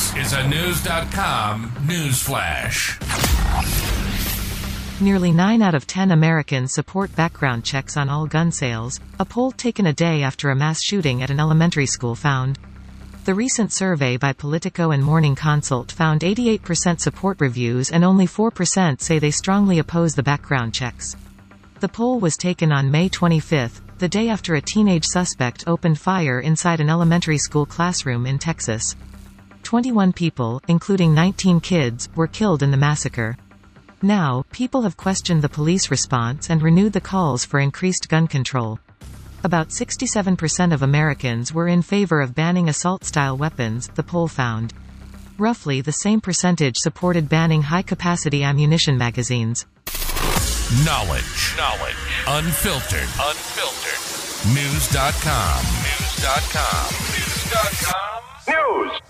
This is a Knewz.com news flash. Nearly 9 out of 10 Americans support background checks on all gun sales, a poll taken a day after a mass shooting at an elementary school found. The recent survey by Politico and Morning Consult found 88% support reviews and only 4% say they strongly oppose the background checks. The poll was taken on May 25, the day after a teenage suspect opened fire inside an elementary school classroom in Texas. 21 people, including 19 kids, were killed in the massacre. Now, people have questioned the police response and renewed the calls for increased gun control. About 67% of Americans were in favor of banning assault-style weapons, the poll found. Roughly the same percentage supported banning high-capacity ammunition magazines. Knowledge. Knowledge. Unfiltered. Unfiltered. Knewz.com. Knewz.com. Knewz.com. News.